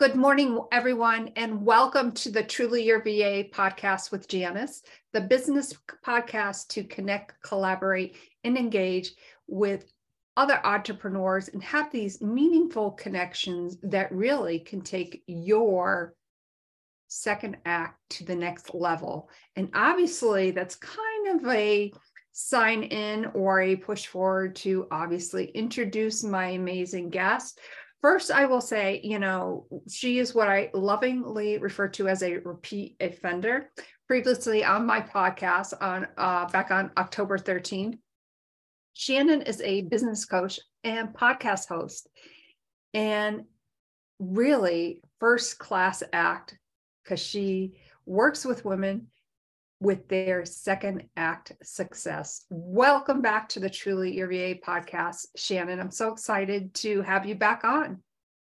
Good morning, everyone, and welcome to the Truly Your VA podcast with Janis, the business podcast to connect, collaborate, and engage with other entrepreneurs and have these meaningful connections that really can take your second act to the next level. And obviously, that's kind of a sign in or a push forward to obviously introduce my amazing guest. First, I will say, you know, she is what I lovingly refer to as a repeat offender. Previously on my podcast on uh, back on October 13th, Shannon is a business coach and podcast host, and really first class act because she works with women with their second act success. Welcome back to the Truly Your VA podcast, Shannon. I'm so excited to have you back on.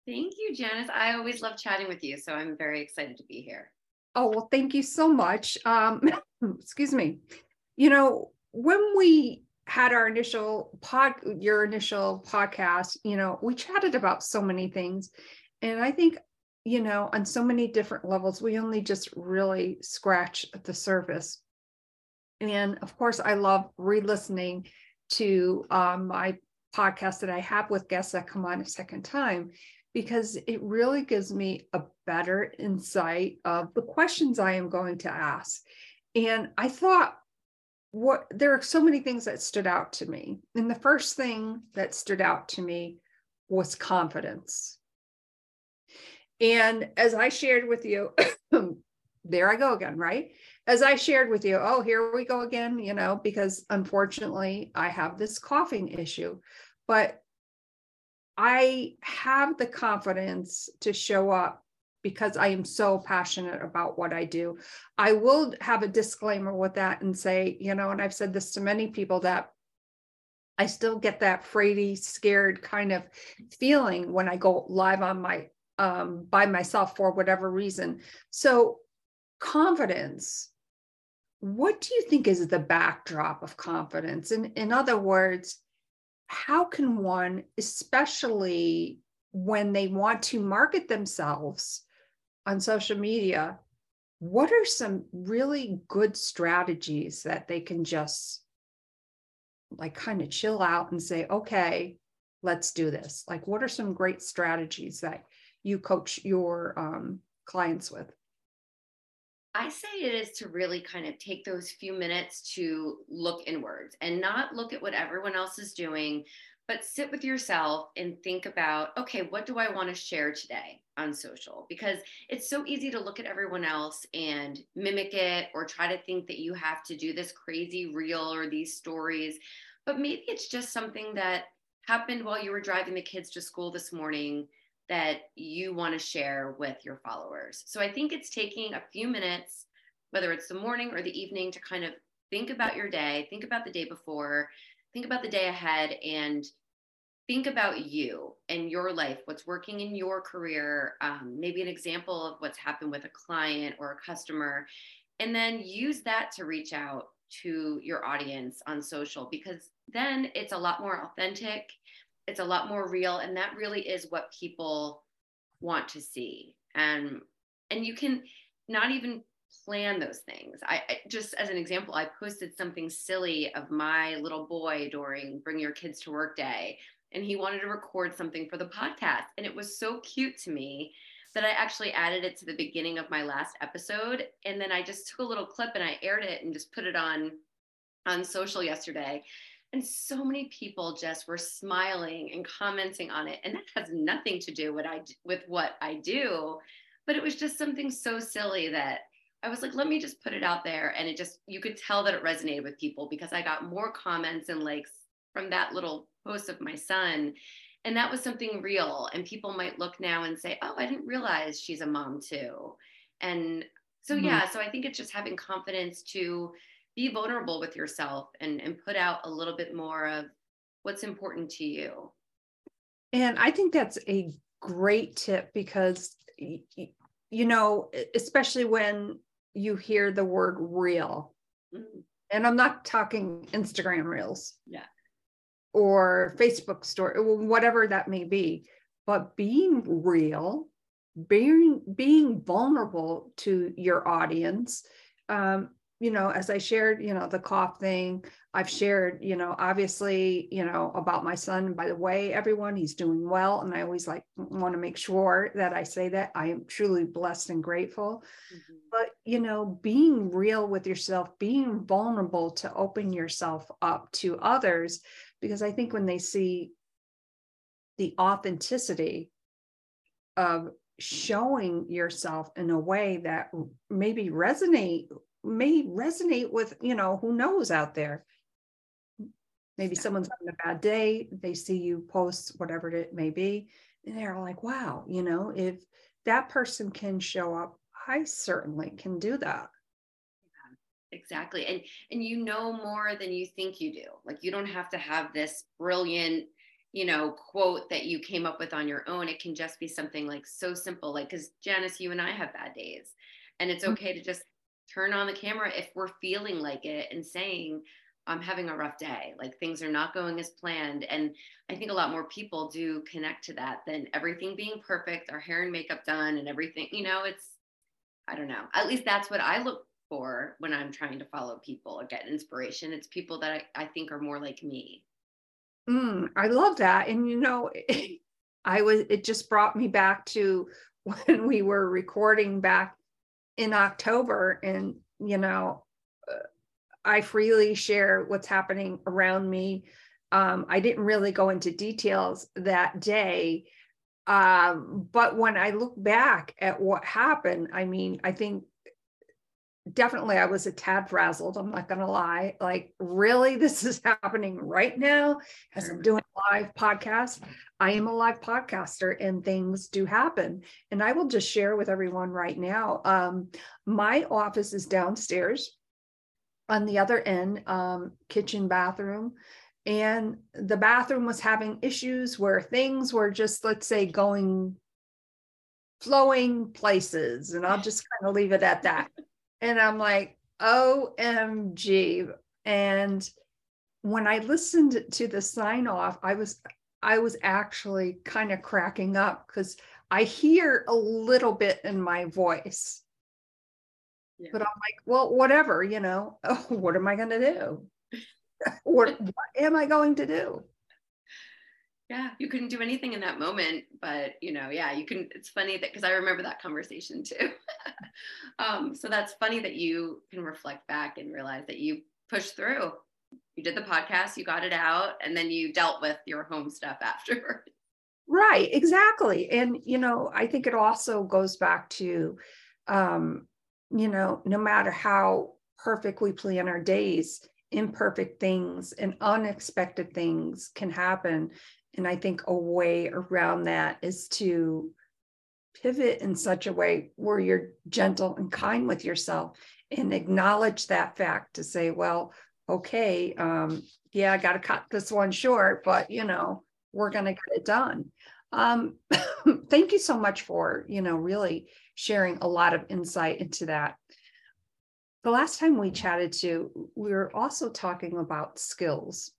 Thank you, Janis. I always love chatting with you, so I'm very excited to be here. Oh, well, thank you so much. Um, excuse me. You know, when we had our initial pod, your initial podcast, you know, we chatted about so many things. And I think you know, on so many different levels, we only just really scratch the surface. And of course, I love re listening to um, my podcast that I have with guests that come on a second time because it really gives me a better insight of the questions I am going to ask. And I thought, what there are so many things that stood out to me. And the first thing that stood out to me was confidence and as I shared with you, there I go again, right? As I shared with you, oh, here we go again, you know, because unfortunately I have this coughing issue, but I have the confidence to show up because I am so passionate about what I do. I will have a disclaimer with that and say, you know, and I've said this to many people that I still get that fraidy, scared kind of feeling when I go live on my um, by myself for whatever reason. So, confidence. What do you think is the backdrop of confidence? In, in other words, how can one, especially when they want to market themselves on social media, what are some really good strategies that they can just like kind of chill out and say, okay, let's do this? Like, what are some great strategies that you coach your um, clients with? I say it is to really kind of take those few minutes to look inwards and not look at what everyone else is doing, but sit with yourself and think about okay, what do I want to share today on social? Because it's so easy to look at everyone else and mimic it or try to think that you have to do this crazy reel or these stories. But maybe it's just something that happened while you were driving the kids to school this morning that you want to share with your followers. So I think it's taking a few minutes, whether it's the morning or the evening, to kind of think about your day, think about the day before, think about the day ahead, and think about you and your life, what's working in your career, um, maybe an example of what's happened with a client or a customer, and then use that to reach out to your audience on social because then it's a lot more authentic it's a lot more real and that really is what people want to see. And and you can not even plan those things. I, I, just as an example i posted something silly of my little boy during bring your kids to work day and he wanted to record something for the podcast and it was so cute to me that i actually added it to the beginning of my last episode and then i just took a little clip and i aired it and just put it on on social yesterday and so many people just were smiling and commenting on it. And that has nothing to do what I, with what I do. But it was just something so silly that I was like, let me just put it out there. And it just, you could tell that it resonated with people because I got more comments and likes from that little post of my son. And that was something real. And people might look now and say, oh, I didn't realize she's a mom too. And so, mm-hmm. yeah, so I think it's just having confidence to be vulnerable with yourself and, and put out a little bit more of what's important to you. And I think that's a great tip because, you know, especially when you hear the word real, mm-hmm. and I'm not talking Instagram reels. Yeah. Or Facebook story, whatever that may be, but being real being being vulnerable to your audience um, you know as i shared you know the cough thing i've shared you know obviously you know about my son by the way everyone he's doing well and i always like want to make sure that i say that i am truly blessed and grateful mm-hmm. but you know being real with yourself being vulnerable to open yourself up to others because i think when they see the authenticity of showing yourself in a way that maybe resonate may resonate with you know who knows out there maybe yeah. someone's having a bad day they see you post whatever it may be and they're like wow you know if that person can show up i certainly can do that exactly and and you know more than you think you do like you don't have to have this brilliant you know, quote that you came up with on your own. It can just be something like so simple, like because Janis, you and I have bad days, and it's mm-hmm. okay to just turn on the camera if we're feeling like it and saying, I'm having a rough day. Like things are not going as planned. And I think a lot more people do connect to that than everything being perfect, our hair and makeup done, and everything. You know, it's, I don't know. At least that's what I look for when I'm trying to follow people or get inspiration. It's people that I, I think are more like me. Mm, I love that. And you know, I was it just brought me back to when we were recording back in October and you know, uh, I freely share what's happening around me. Um, I didn't really go into details that day. Um, but when I look back at what happened, I mean, I think definitely I was a tad frazzled. I'm not going to lie. Like, really, this is happening right now as I'm doing a live podcast. I am a live podcaster and things do happen. And I will just share with everyone right now. Um, my office is downstairs on the other end, um, kitchen, bathroom. And the bathroom was having issues where things were just, let's say, going flowing places. And I'll just kind of leave it at that. And I'm like, OMG. And when I listened to the sign off, I was I was actually kind of cracking up because I hear a little bit in my voice. Yeah. But I'm like, well, whatever, you know, oh, what am I going to do? what, what am I going to do? yeah you couldn't do anything in that moment but you know yeah you can it's funny that because i remember that conversation too um, so that's funny that you can reflect back and realize that you pushed through you did the podcast you got it out and then you dealt with your home stuff afterward right exactly. And you know i think it also goes back to um, you know no matter how perfect we plan our days imperfect things and unexpected things can happen. And I think a way around that is to pivot in such a way where you're gentle and kind with yourself and acknowledge that fact to say, well, okay, um, yeah, I got to cut this one short, but you know, we're going to get it done. Um, thank you so much for, you know, really sharing a lot of insight into that. The last time we chatted to, we were also talking about skills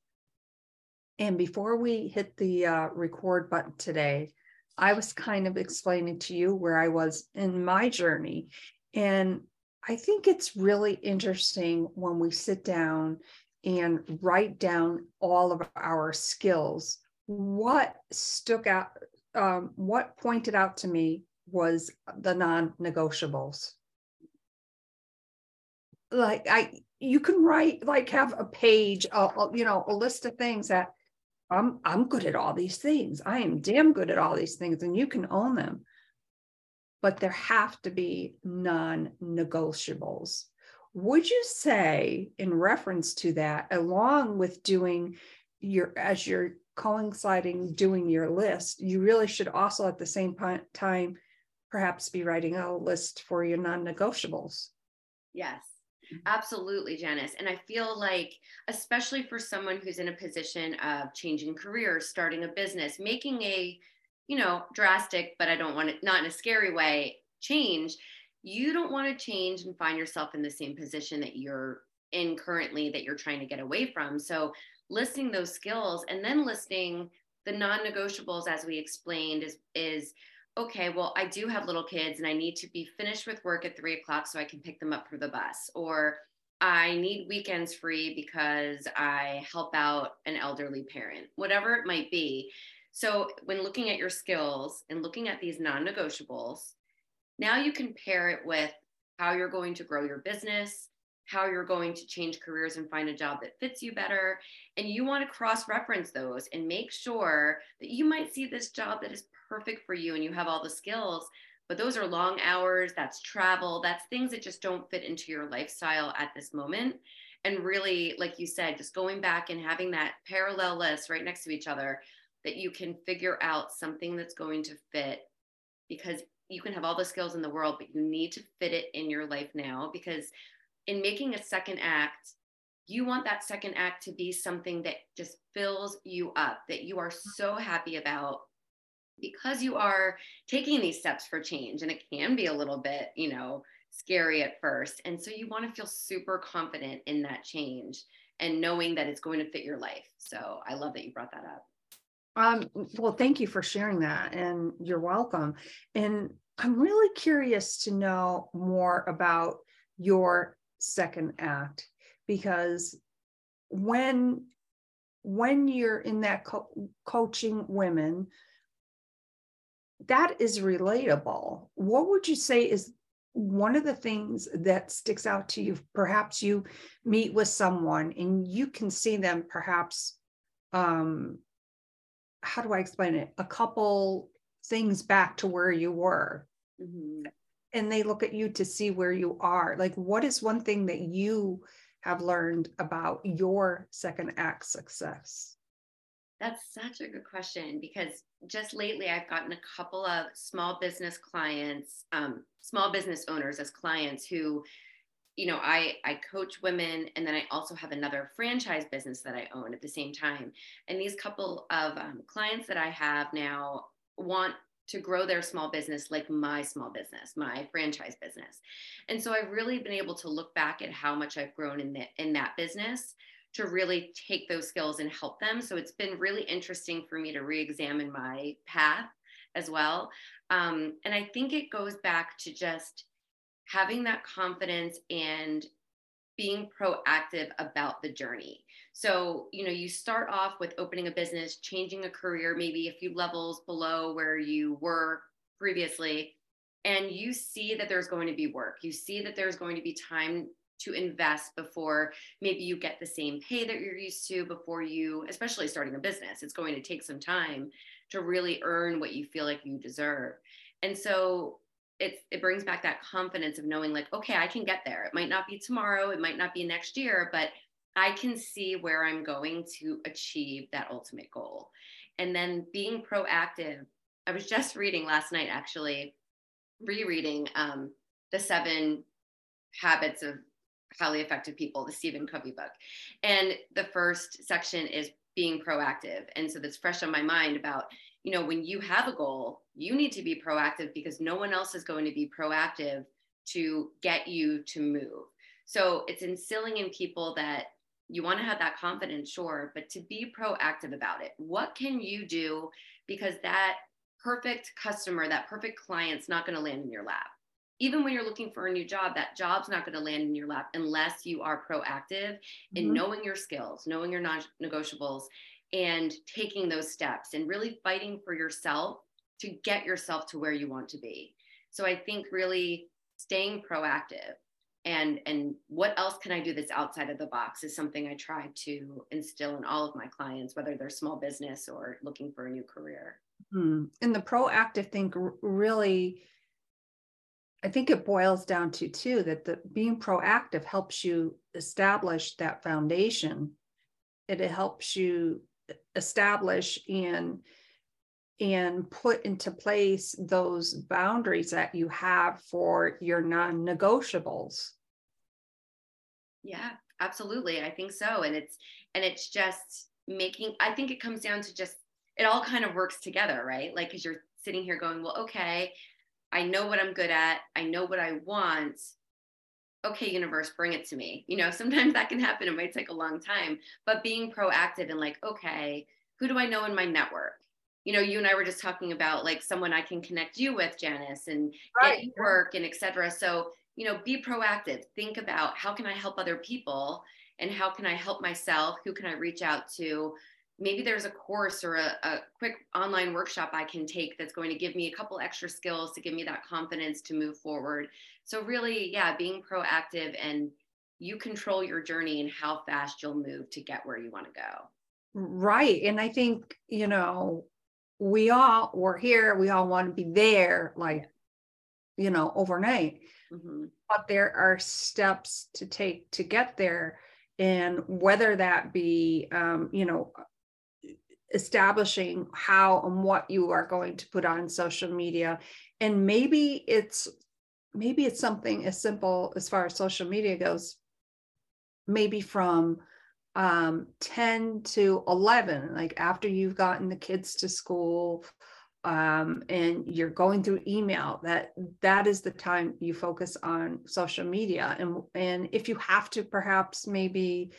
and before we hit the uh, record button today, I was kind of explaining to you where I was in my journey. And I think it's really interesting when we sit down and write down all of our skills. What stuck out, um, what pointed out to me was the non negotiables. Like, I, you can write, like, have a page, you know, a list of things that I'm I'm good at all these things. I am damn good at all these things and you can own them. But there have to be non-negotiables. Would you say in reference to that along with doing your as you're coinciding doing your list, you really should also at the same time perhaps be writing a list for your non-negotiables. Yes. Absolutely, Janis. And I feel like, especially for someone who's in a position of changing careers, starting a business, making a, you know, drastic, but I don't want it, not in a scary way, change, you don't want to change and find yourself in the same position that you're in currently that you're trying to get away from. So, listing those skills and then listing the non negotiables, as we explained, is, is okay, well, I do have little kids and I need to be finished with work at three o'clock so I can pick them up for the bus. Or I need weekends free because I help out an elderly parent, whatever it might be. So, when looking at your skills and looking at these non negotiables, now you can pair it with how you're going to grow your business, how you're going to change careers and find a job that fits you better. And you want to cross reference those and make sure that you might see this job that is perfect for you and you have all the skills. But those are long hours, that's travel, that's things that just don't fit into your lifestyle at this moment. And really, like you said, just going back and having that parallel list right next to each other that you can figure out something that's going to fit because you can have all the skills in the world, but you need to fit it in your life now because in making a second act, you want that second act to be something that just fills you up, that you are so happy about because you are taking these steps for change. And it can be a little bit, you know, scary at first. And so you want to feel super confident in that change and knowing that it's going to fit your life. So I love that you brought that up. Um, well, thank you for sharing that, and you're welcome. And I'm really curious to know more about your second act because when when you're in that co- coaching women that is relatable what would you say is one of the things that sticks out to you perhaps you meet with someone and you can see them perhaps um how do i explain it? A couple things back to where you were. Mm-hmm. And they look at you to see where you are. Like what is one thing that you have learned about your second act success? That's such a good question because just lately I've gotten a couple of small business clients, um, small business owners as clients who, you know, I I coach women, and then I also have another franchise business that I own at the same time. And these couple of um, clients that I have now want to grow their small business like my small business, my franchise business. And so I've really been able to look back at how much I've grown in, the, in that business to really take those skills and help them. So it's been really interesting for me to re examine my path as well. Um, and I think it goes back to just having that confidence and being proactive about the journey. So, you know, you start off with opening a business, changing a career, maybe a few levels below where you were previously, and you see that there's going to be work. You see that there's going to be time to invest before maybe you get the same pay that you're used to before you, especially starting a business. It's going to take some time to really earn what you feel like you deserve. And so it, it brings back that confidence of knowing like, okay, I can get there. It might not be tomorrow, it might not be next year, but I can see where I'm going to achieve that ultimate goal. And then being proactive. I was just reading last night, actually, rereading um, the seven habits of highly effective people, the Stephen Covey book. And the first section is being proactive. And so that's fresh on my mind about, you know, when you have a goal, you need to be proactive because no one else is going to be proactive to get you to move. So it's instilling in people that you want to have that confidence, sure, but to be proactive about it. What can you do? Because that perfect customer, that perfect client's not going to land in your lap. Even when you're looking for a new job, that job's not going to land in your lap unless you are proactive mm-hmm. in knowing your skills, knowing your non negotiables, and taking those steps and really fighting for yourself to get yourself to where you want to be. So I think really staying proactive and and what else can i do that's outside of the box is something i try to instill in all of my clients whether they're small business or looking for a new career hmm. and the proactive thing really i think it boils down to too that the being proactive helps you establish that foundation it helps you establish and and put into place those boundaries that you have for your non-negotiables yeah, absolutely. I think so. And it's and it's just making I think it comes down to just it all kind of works together, right? Like cuz you're sitting here going, "Well, okay, I know what I'm good at. I know what I want. Okay, universe, bring it to me." You know, sometimes that can happen. It might take a long time, but being proactive and like, "Okay, who do I know in my network? you know, you and I were just talking about like someone I can connect you with, Janis, and Right. get you work and et cetera. So, you know, be proactive. Think about how can I help other people and how can I help myself? Who can I reach out to? Maybe there's a course or a, a quick online workshop I can take that's going to give me a couple extra skills to give me that confidence to move forward. So, really, yeah, being proactive and you control your journey and how fast you'll move to get where you want to go. Right. And I think, you know, we all we're here, we all want to be there, like, you know, overnight. Mhm. But there are steps to take to get there. And whether that be, um, you know, establishing how and what you are going to put on social media. And maybe it's maybe it's something as simple as far as social media goes, maybe from um 10 to 11 like after you've gotten the kids to school um and you're going through email that that is the time you focus on social media and and if you have to perhaps maybe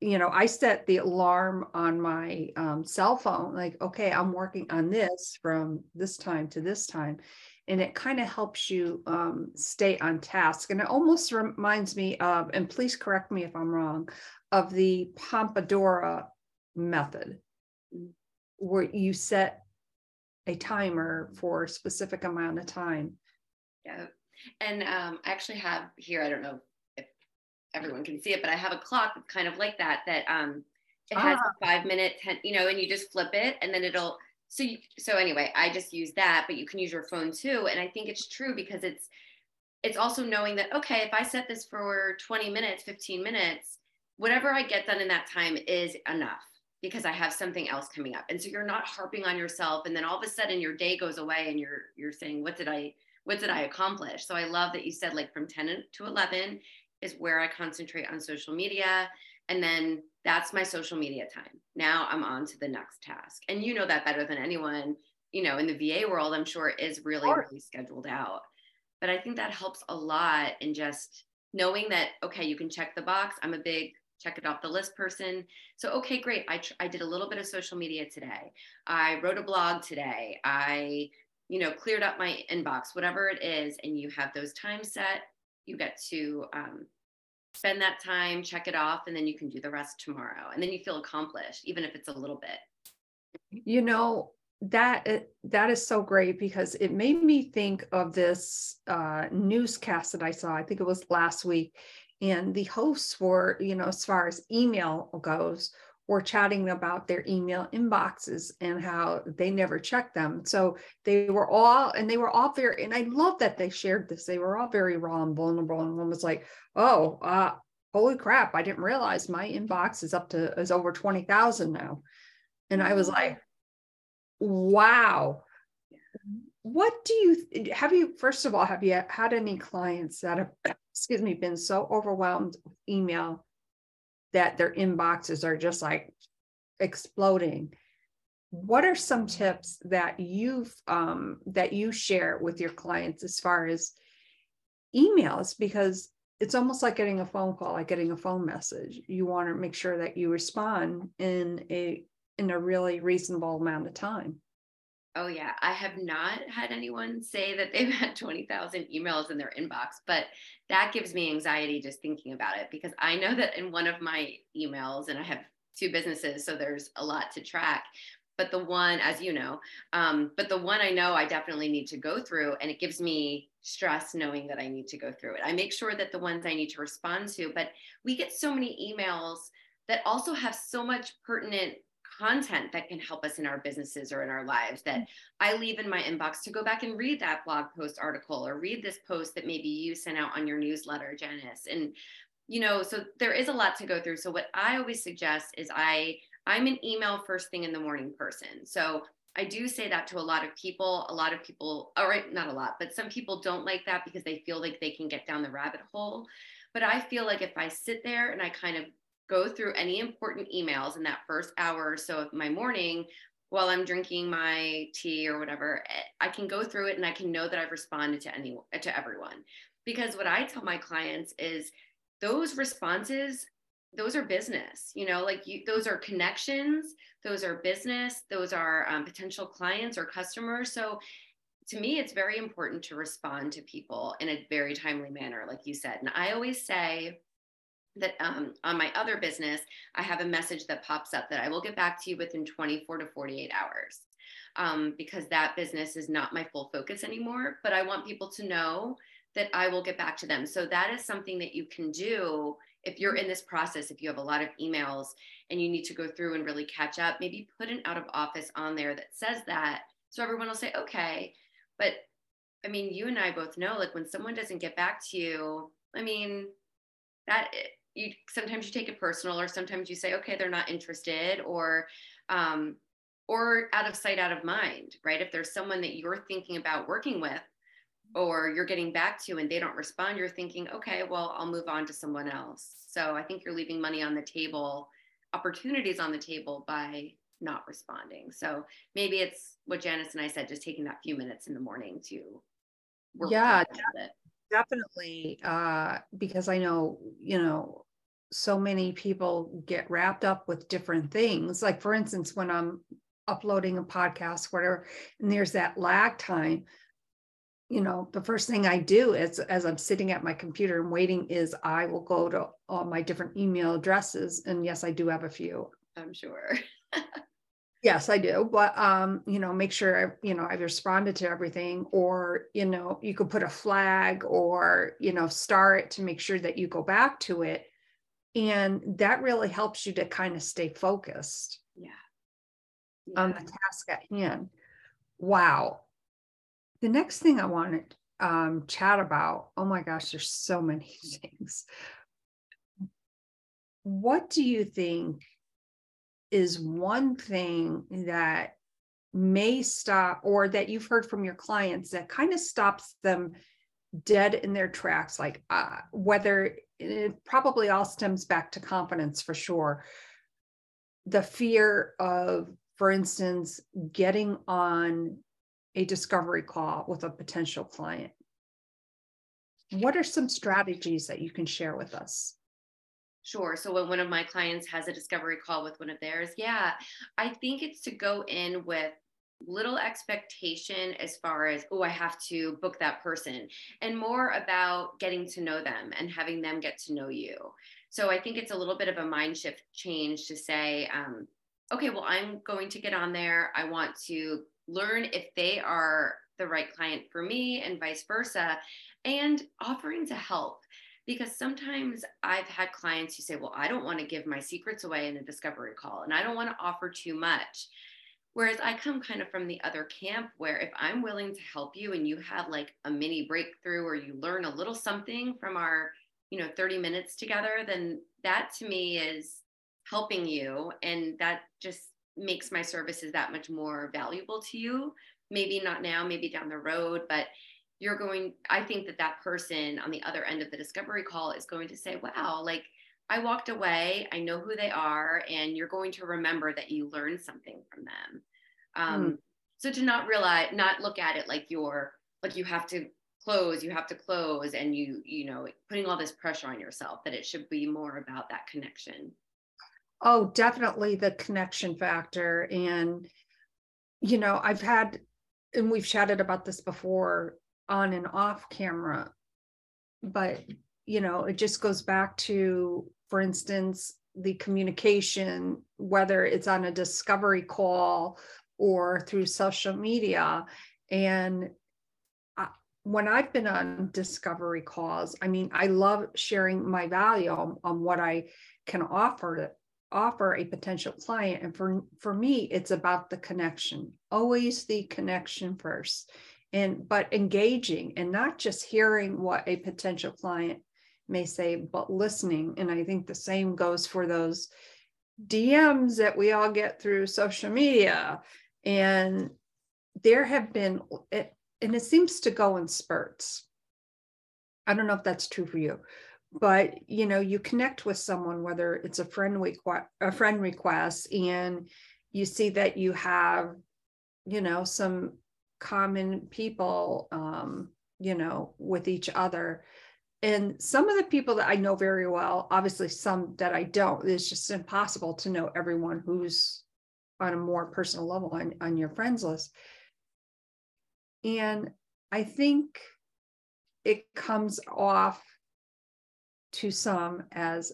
you know i set the alarm on my um, cell phone like okay i'm working on this from this time to this time and it kind of helps you um, stay on task and it almost reminds me of and please correct me if i'm wrong of the Pompadora method, Mm. where you set a timer for a specific amount of time. Yeah. And um, I actually have here, I don't know everyone can see it, but I have a clock that's kind of like that, that um, it has Ah. a five minute, 10, you know, and you just flip it and then it'll, so, you, so anyway, I just use that, but you can use your phone too. And I think it's true because it's, it's also knowing that, okay, if I set this for 20 minutes, 15 minutes, whatever I get done in that time is enough because I have something else coming up. And so you're not harping on yourself. And then all of a sudden your day goes away and you're, you're saying, what did I, what did I accomplish? So I love that you said like from 10 to 11 is where I concentrate on social media. And then that's my social media time. Now I'm on to the next task. And you know that better than anyone, you know, in the VA world, I'm sure is really, really scheduled out. But I think that helps a lot in just knowing that, okay, you can check the box. I'm a big check it off the list person. So, okay, great. I, tr- I did a little bit of social media today. I wrote a blog today. I, you know, cleared up my inbox, whatever it is. And you have those times set. You get to um, spend that time, check it off, and then you can do the rest tomorrow. And then you feel accomplished, even if it's a little bit. You know, that that is so great because it made me think of this uh, newscast that I saw. I think it was last week, and the hosts were, you know, as far as email goes, were chatting about their email inboxes and how they never check them. So they were all, and they were all very, and I love that they shared this. They were all very raw and vulnerable, and one was like, "Oh, uh, holy crap! I didn't realize my inbox is up to is over twenty thousand now," and I was like wow what do you have you first of all have you had any clients that have excuse me been so overwhelmed with email that their inboxes are just like exploding. What are some tips that you've um, that you share with your clients as far as emails? Because it's almost like getting a phone call like getting a phone message. You want to make sure that you respond in a in a really reasonable amount of time Oh yeah, I have not had anyone say that they've had 20,000 emails in their inbox, but that gives me anxiety just thinking about it because I know that in one of my emails and I have two businesses so there's a lot to track, but the one as you know, um, but the one I know I definitely need to go through and it gives me stress knowing that I need to go through it. I make sure that the ones I need to respond to, but we get so many emails that also have so much pertinent content that can help us in our businesses or in our lives that mm. I leave in my inbox to go back and read that blog post article or read this post that maybe you sent out on your newsletter, Janis. And you know, so there is a lot to go through. So what I always suggest is I I'm an email first thing in the morning person. So I do say that to a lot of people. A lot of people, all right, not a lot, but some people don't like that because they feel like they can get down the rabbit hole. But I feel like if I sit there and I kind of go through any important emails in that first hour or so of my morning while I'm drinking my tea or whatever, eh, I can go through it and I can know that I've responded to any to everyone. Because what I tell my clients is those responses those are business you know like you those are connections those are business those are um, potential clients or customers so to me it's very important to respond to people in a very timely manner like you said and i always say that um, on my other business i have a message that pops up that i will get back to you within 24 to 48 hours um, because that business is not my full focus anymore but i want people to know that i will get back to them so that is something that you can do if you're in this process, if you have a lot of emails and you need to go through and really catch up, maybe put an out of office on there that says that. So everyone will say, okay. But I mean, you and I both know like when someone doesn't get back to you, I mean, that you sometimes you take it personal or sometimes you say, okay, they're not interested or, um, or out of sight, out of mind, right? If there's someone that you're thinking about working with, or you're getting back to and they don't respond, you're thinking, okay, well, I'll move on to someone else. So I think you're leaving money on the table, opportunities on the table by not responding. So maybe it's what Janis and I said, just taking that few minutes in the morning to work yeah, definitely. Uh, because I know, you know, so many people get wrapped up with different things. Like for instance, when I'm uploading a podcast, whatever, and there's that lag time you know, the first thing I do is as I'm sitting at my computer and waiting is I will go to all my different email addresses. And yes, I do have a few. I'm sure. yes, I do. But um, you know, make sure you know I've responded to everything, or you know, you could put a flag or you know, star it to make sure that you go back to it. And that really helps you to kind of stay focused. Yeah. yeah. On the task at hand. Wow the next thing I want to um, chat about, oh my gosh, there's so many things. What do you think is one thing that may stop or that you've heard from your clients that kind of stops them dead in their tracks like uh, whether it probably all stems back to confidence for sure the fear of for instance getting on a discovery call with a potential client. What are some strategies that you can share with us? Sure. So when one of my clients has a discovery call with one of theirs, yeah, I think it's to go in with little expectation as far as, oh, I have to book that person, and more about getting to know them and having them get to know you. So I think it's a little bit of a mind shift change to say, um, okay, well, I'm going to get on there. I want to learn if they are the right client for me and vice versa, and offering to help. Because sometimes I've had clients who say, Well, I don't want to give my secrets away in a discovery call and I don't want to offer too much. Whereas I come kind of from the other camp where if I'm willing to help you and you have like a mini breakthrough or you learn a little something from our, you know, 30 minutes together, then that to me is helping you. And that just makes my services that much more valuable to you maybe not now maybe down the road but you're going i think that that person on the other end of the discovery call is going to say wow like i walked away i know who they are and you're going to remember that you learned something from them um, mm. so to not realize not look at it like you're like you have to close you have to close and you you know putting all this pressure on yourself that it should be more about that connection Oh, definitely the connection factor. And, you know, I've had, and we've chatted about this before on and off camera, but, you know, it just goes back to, for instance, the communication, whether it's on a discovery call or through social media. And when I've been on discovery calls, I mean, I love sharing my value on, on what I can offer offer a potential client and for for me it's about the connection always the connection first and but engaging and not just hearing what a potential client may say but listening. And i think the same goes for those dms that we all get through social media. And there have been and it seems to go in spurts. I don't know if that's true for you but you know you connect with someone whether it's a friend request a friend request and you see that you have you know some common people um you know with each other and some of the people that I know very well, obviously some that I don't, it's just impossible to know everyone who's on a more personal level on, on your friends list. And I think it comes off to some as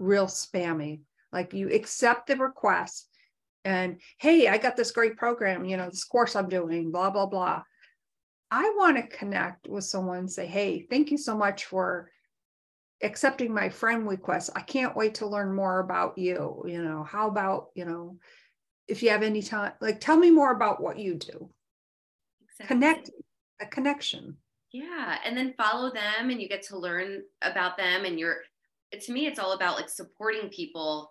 real spammy. Like you accept the request and, hey, I got this great program, you know, this course I'm doing, blah, blah, blah. I want to connect with someone and say, hey, thank you so much for accepting my friend request. I can't wait to learn more about you. You know, how about, you know, if you have any time, like tell me more about what you do. Exactly. Connect a connection. Yeah. And then follow them and you get to learn about them. And you're, to me, it's all about like supporting people,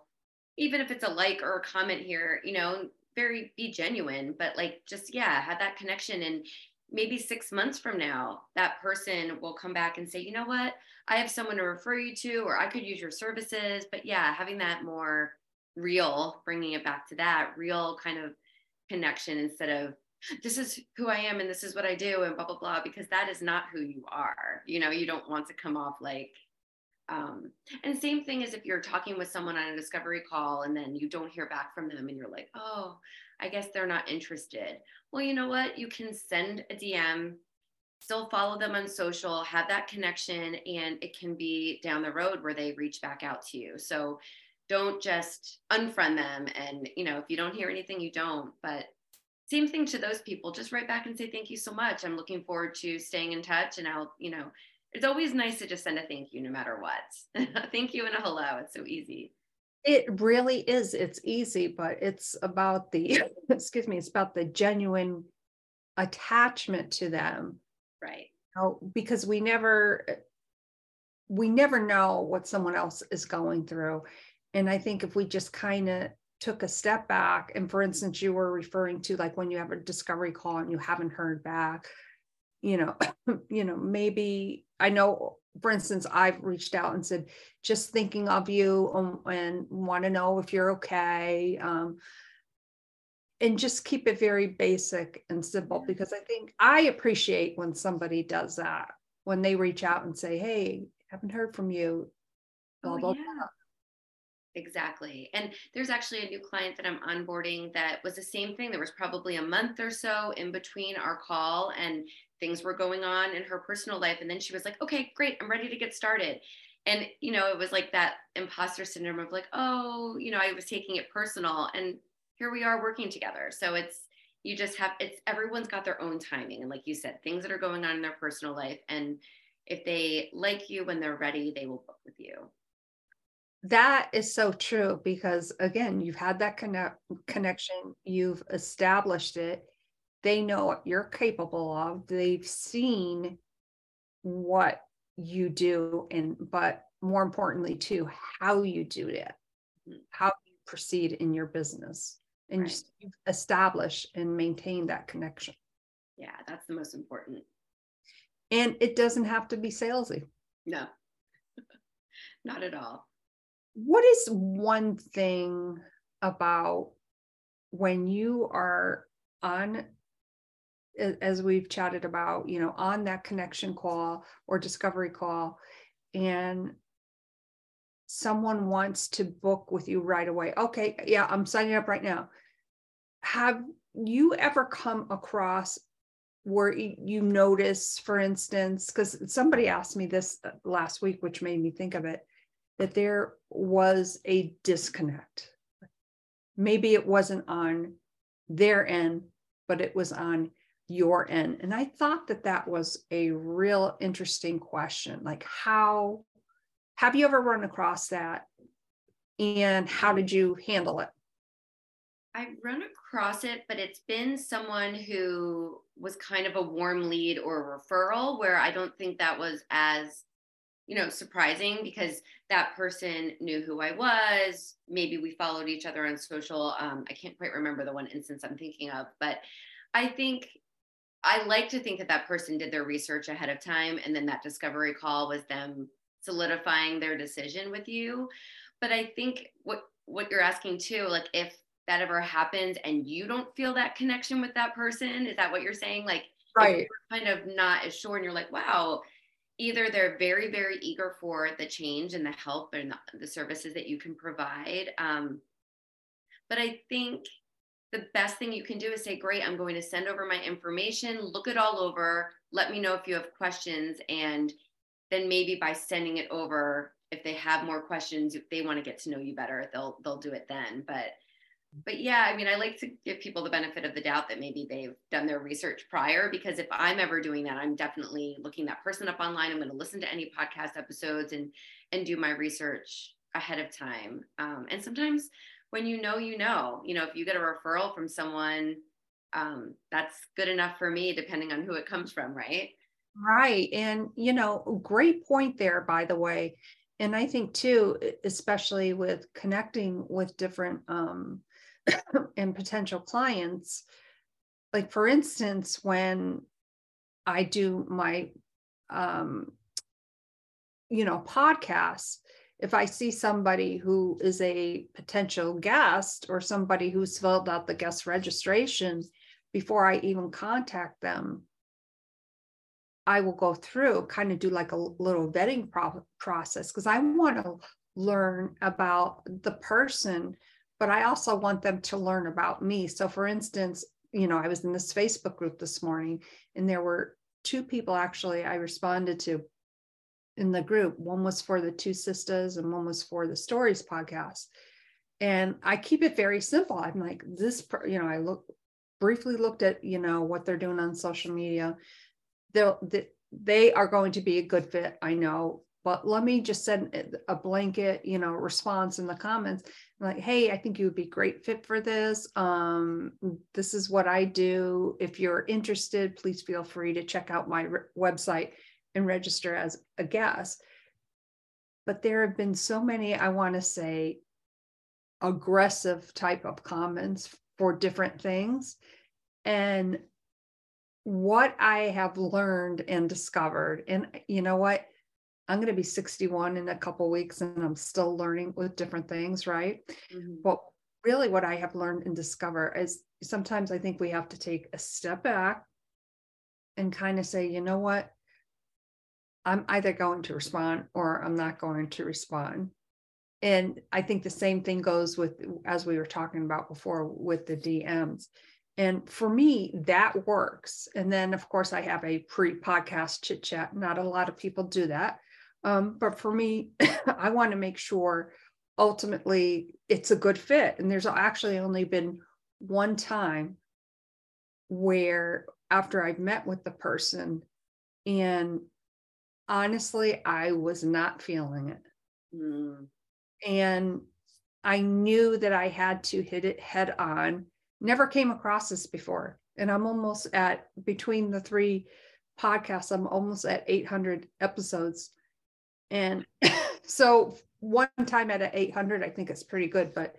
even if it's a like or a comment here, you know, very be genuine, but like just, yeah, have that connection. And maybe six months from now, that person will come back and say, you know what, I have someone to refer you to, or I could use your services. But yeah, having that more real, bringing it back to that real kind of connection instead of this is who I am and this is what I do and blah, blah, blah, because that is not who you are. You know, you don't want to come off like, um, and same thing as if you're talking with someone on a discovery call and then you don't hear back from them and you're like, oh, I guess they're not interested. Well, you know what? You can send a DM, still follow them on social, have that connection, and it can be down the road where they reach back out to you. So don't just unfriend them. And, you know, if you don't hear anything, you don't. But same thing to those people, just write back and say, thank you so much. I'm looking forward to staying in touch. And I'll, you know, it's always nice to just send a thank you no matter what. thank you and a hello. It's so easy. It really is. It's easy, but it's about the, excuse me, it's about the genuine attachment to them. Right. You know, because we never, eh, we never know what someone else is going through. And I think if we just kind of took a step back, and for instance, you were referring to like when you have a discovery call and you haven't heard back, you know, you know, maybe I know for instance, I've reached out and said, just thinking of you um, and want to know if you're okay. Um, and just keep it very basic and simple because I think I appreciate when somebody does that, when they reach out and say, hey, haven't heard from you. Blah, oh, blah, yeah. blah. Exactly. And there's actually a new client that I'm onboarding that was the same thing. There was probably a month or so in between our call, and things were going on in her personal life. And then she was like, okay, great, I'm ready to get started. And, you know, it was like that imposter syndrome of like, oh, you know, I was taking it personal. And here we are working together. So it's, you just have, it's everyone's got their own timing. And like you said, things that are going on in their personal life. And if they like you when they're ready, they will book with you that is so true because again you've had that connect, connection you've established it they know what you're capable of. They've seen what you do and but more importantly too how you do it mm-hmm. how you proceed in your business. And right. you establish and maintain that connection. Yeah that's the most important. And it doesn't have to be salesy. No. Not at all. What is one thing about when you are on as we've chatted about, you know, on that connection call or discovery call, and someone wants to book with you right away. Okay, yeah, I'm signing up right now. Have you ever come across where you notice, for instance, because somebody asked me this uh, last week, which made me think of it, that there was a disconnect. Maybe it wasn't on their end, but it was on your end. And I thought that that was a real interesting question. Like, how have you ever run across that? And how did you handle it? I've run across it, but it's been someone who was kind of a warm lead or referral where I don't think that was as, you know, surprising because that person knew who I was. Maybe we followed each other on social. Um, I can't quite remember the one instance I'm thinking of, but I think I like to think that that person did their research ahead of time and then that discovery call was them solidifying their decision with you. But I think what what you're asking too, like if that ever happens and you don't feel that connection with that person, is that what you're saying? Like right. kind of not as sure and you're like, wow, either they're very very eager for the change and the help and the, the services that you can provide um, but i think the best thing you can do is say great i'm going to send over my information look it all over let me know if you have questions and then maybe by sending it over if they have more questions if they want to get to know you better they'll they'll do it then. But but yeah i mean i like to give people the benefit of the doubt that maybe they've done their research prior because if i'm ever doing that i'm definitely looking that person up online. I'm going to listen to any podcast episodes and and do my research ahead of time. Um, and sometimes when you know you know. You know if you get a referral from someone um, that's good enough for me depending on who it comes from right? Right and you know great point there by the way. And i think too especially with connecting with different um, and potential clients like for instance when i do my um you know podcasts if i see somebody who is a potential guest or somebody who's filled out the guest registration before i even contact them i will go through kind of do like a little vetting pro- process because i want to learn about the person but I also want them to learn about me. So, for instance, you know, I was in this Facebook group this morning, and there were two people actually I responded to in the group. One was for the Two Sisters, and one was for the Stories podcast. And I keep it very simple. I'm like, this, you know, I look briefly looked at, you know, what they're doing on social media. They'll, they, they are going to be a good fit. I know but let me just send a blanket you know response in the comments like hey i think you would be great fit for this um, this is what i do if you're interested please feel free to check out my re- website and register as a guest but there have been so many i want to say aggressive type of comments for different things and what i have learned and discovered and you know what I'm going to be 61 in a couple weeks and I'm still learning with different things, right? Mm-hmm. But really, what I have learned and discovered is sometimes I think we have to take a step back and kind of say, you know what? I'm either going to respond or I'm not going to respond. And I think the same thing goes with, as we were talking about before, with the DMs. And for me, that works. And then, of course, I have a pre podcast chit chat. Not a lot of people do that. Um, but for me, I want to make sure ultimately it's a good fit. And there's actually only been one time where after I've met with the person and honestly, I was not feeling it. Mm. And I knew that I had to hit it head on. Never came across this before. And I'm almost at between the three podcasts, I'm almost at 800 episodes. And so one time at an 800, I think it's pretty good. But,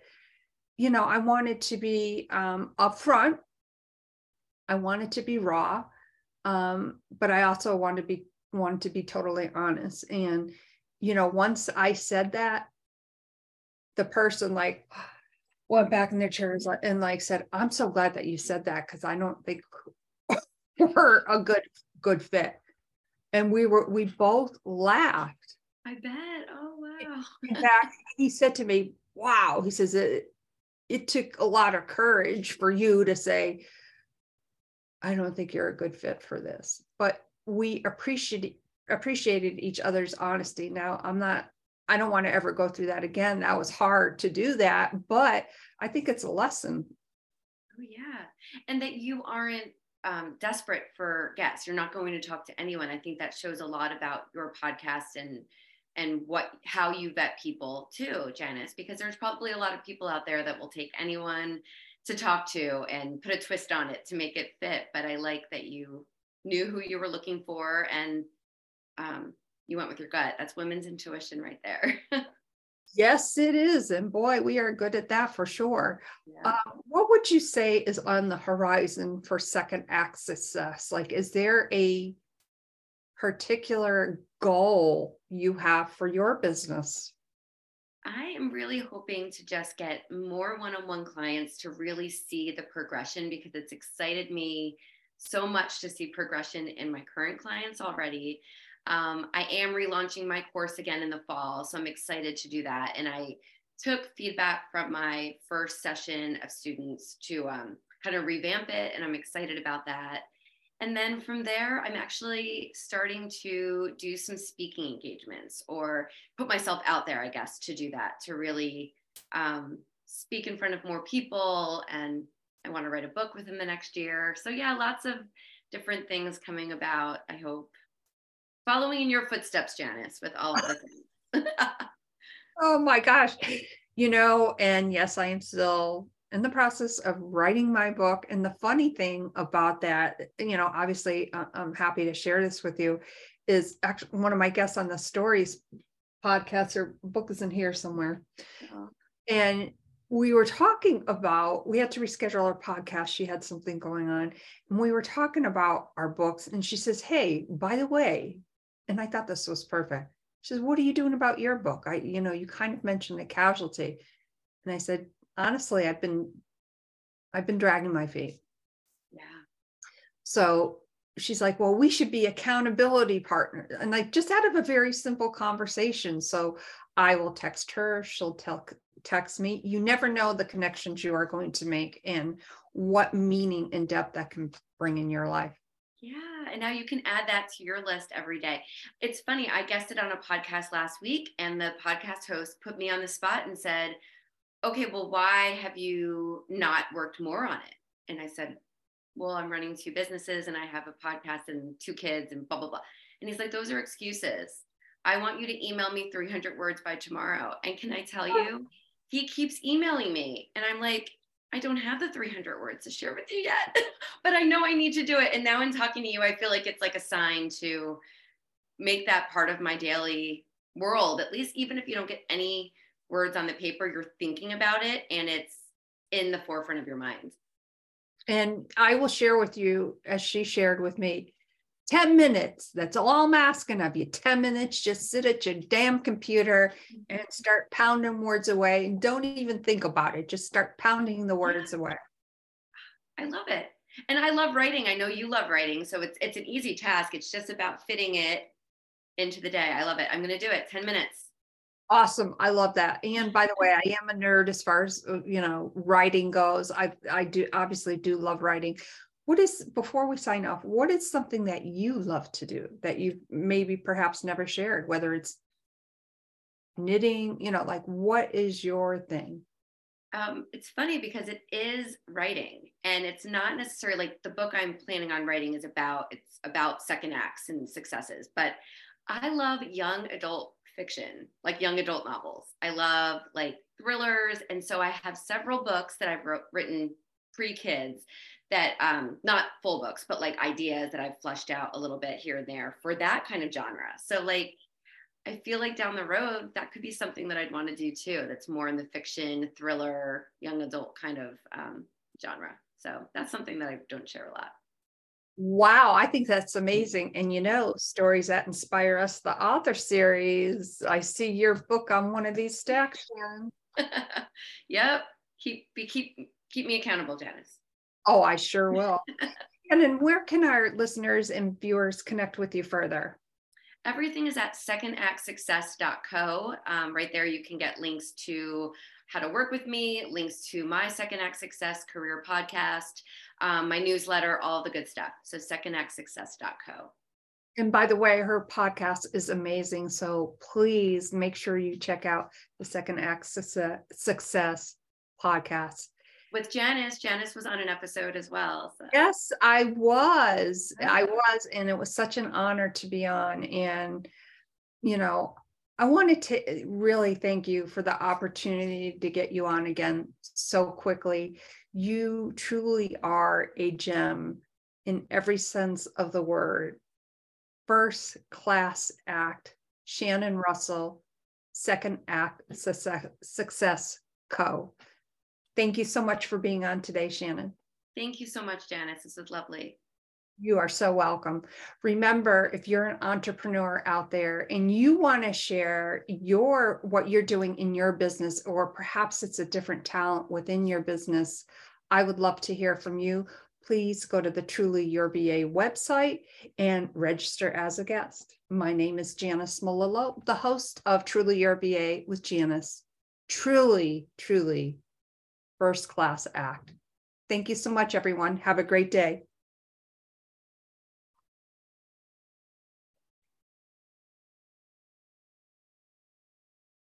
you know, I wanted to be um, upfront. I wanted to be raw. Um, but I also wanted to be wanted to be totally honest. And, you know, once I said that, the person like went back in their chairs and like said, I'm so glad that you said that because I don't think we're a good good fit. And we were we both laughed I bet. Oh wow. In fact, he said to me, "Wow." He says it. It took a lot of courage for you to say, "I don't think you're a good fit for this," but we appreciated appreciated each other's honesty. Now, I'm not. I don't want to ever go through that again. That was hard to do that, but I think it's a lesson. Oh yeah, and that you aren't um, desperate for guests. You're not going to talk to anyone. I think that shows a lot about your podcast and and what how you vet people too Janis because there's probably a lot of people out there that will take anyone to talk to and put a twist on it to make it fit but i like that you knew who you were looking for and um, you went with your gut that's women's intuition right there yes it is and boy we are good at that for sure yeah. uh, what would you say is on the horizon for second act success like is there a particular goal you have for your business? I am really hoping to just get more one on one clients to really see the progression because it's excited me so much to see progression in my current clients already. Um, I am relaunching my course again in the fall, so I'm excited to do that. And I took feedback from my first session of students to um, kind of revamp it, and I'm excited about that. And then from there, I'm actually starting to do some speaking engagements or put myself out there, I guess, to do that, to really um, speak in front of more people. And I want to write a book within the next year. So, yeah, lots of different things coming about, I hope. Following in your footsteps, Janis, with all of the things. oh my gosh. You know, and yes, I am still in the process of writing my book. And the funny thing about that, you know, obviously, uh, I'm happy to share this with you, is actually one of my guests on the stories podcast or book is in here somewhere. Oh. And we were talking about, we had to reschedule our podcast. She had something going on. And we were talking about our books. And she says, Hey, by the way, and I thought this was perfect. She says, What are you doing about your book? I, you know, you kind of mentioned the casualty. And I said, honestly, I've been I've been dragging my feet. Yeah. So she's like, well, we should be accountability partners. And like just out of a very simple conversation. So I will text her, she'll tell text me. You never know the connections you are going to make and what meaning and depth that can bring in your life. Yeah. And now you can add that to your list every day. It's funny. I guested on a podcast last week, and the podcast host put me on the spot and said, okay, well, why have you not worked more on it? And I said, well, I'm running two businesses and I have a podcast and two kids and blah, blah, blah. And he's like, those are excuses. I want you to email me 300 words by tomorrow. And can I tell you, he keeps emailing me. And I'm like, I don't have the 300 words to share with you yet, but I know I need to do it. And now in talking to you, I feel like it's like a sign to make that part of my daily world, at least even if you don't get any words on the paper, you're thinking about it and it's in the forefront of your mind. And I will share with you, as she shared with me, 10 minutes. That's all I'm asking of you. 10 minutes, just sit at your damn computer and start pounding words away. And don't even think about it. Just start pounding the words away. I love it. And I love writing. I know you love writing. So it's it's an easy task. It's just about fitting it into the day. I love it. I'm gonna do it. 10 minutes. Awesome. I love that. And by the way, I am a nerd as far as uh, you know, writing goes. I I do obviously do love writing. What is before we sign off, what is something that you love to do that you maybe perhaps never shared, whether it's knitting, you know, like what is your thing? Um, it's funny because it is writing and it's not necessarily like the book I'm planning on writing is about it's about second acts and successes, but I love young adult fiction, like young adult novels. I love like thrillers. And so I have several books that I've wrote, written pre kids that, um, not full books, but like ideas that I've fleshed out a little bit here and there for that kind of genre. So, like, I feel like down the road, that could be something that I'd want to do too. That's more in the fiction, thriller, young adult kind of um, genre. So that's something that I don't share a lot. Wow, I think that's amazing. And you know, stories that inspire us, the author series. I see your book on one of these stacks, yep. Keep be keep keep me accountable, Janis. Oh, I sure will. and then where can our listeners and viewers connect with you further? Everything is at secondactsuccess.co. Um, right there, you can get links to how to work with me, links to my Second Act Success career podcast, um, my newsletter, all the good stuff. So secondactsuccess.co. And by the way, her podcast is amazing. So please make sure you check out the Second Act Success podcast. With Janis, Janis was on an episode as well. So. Yes, I was. I was. And it was such an honor to be on. And, you know, I wanted to eh, really thank you for the opportunity to get you on again so quickly. You truly are a gem in every sense of the word. First class act, Shannon Russell, second act, success co. Thank you so much for being on today, Shannon. Thank you so much, Janis. This is lovely. You are so welcome. Remember, if you're an entrepreneur out there and you want to share your what you're doing in your business or perhaps it's a different talent within your business, I would love to hear from you. Please go to the Truly Your VA website and register as a guest. My name is Janis Malillo, the host of Truly Your VA with Janis. Truly, truly First Class Act. Thank you so much, everyone. Have a great day.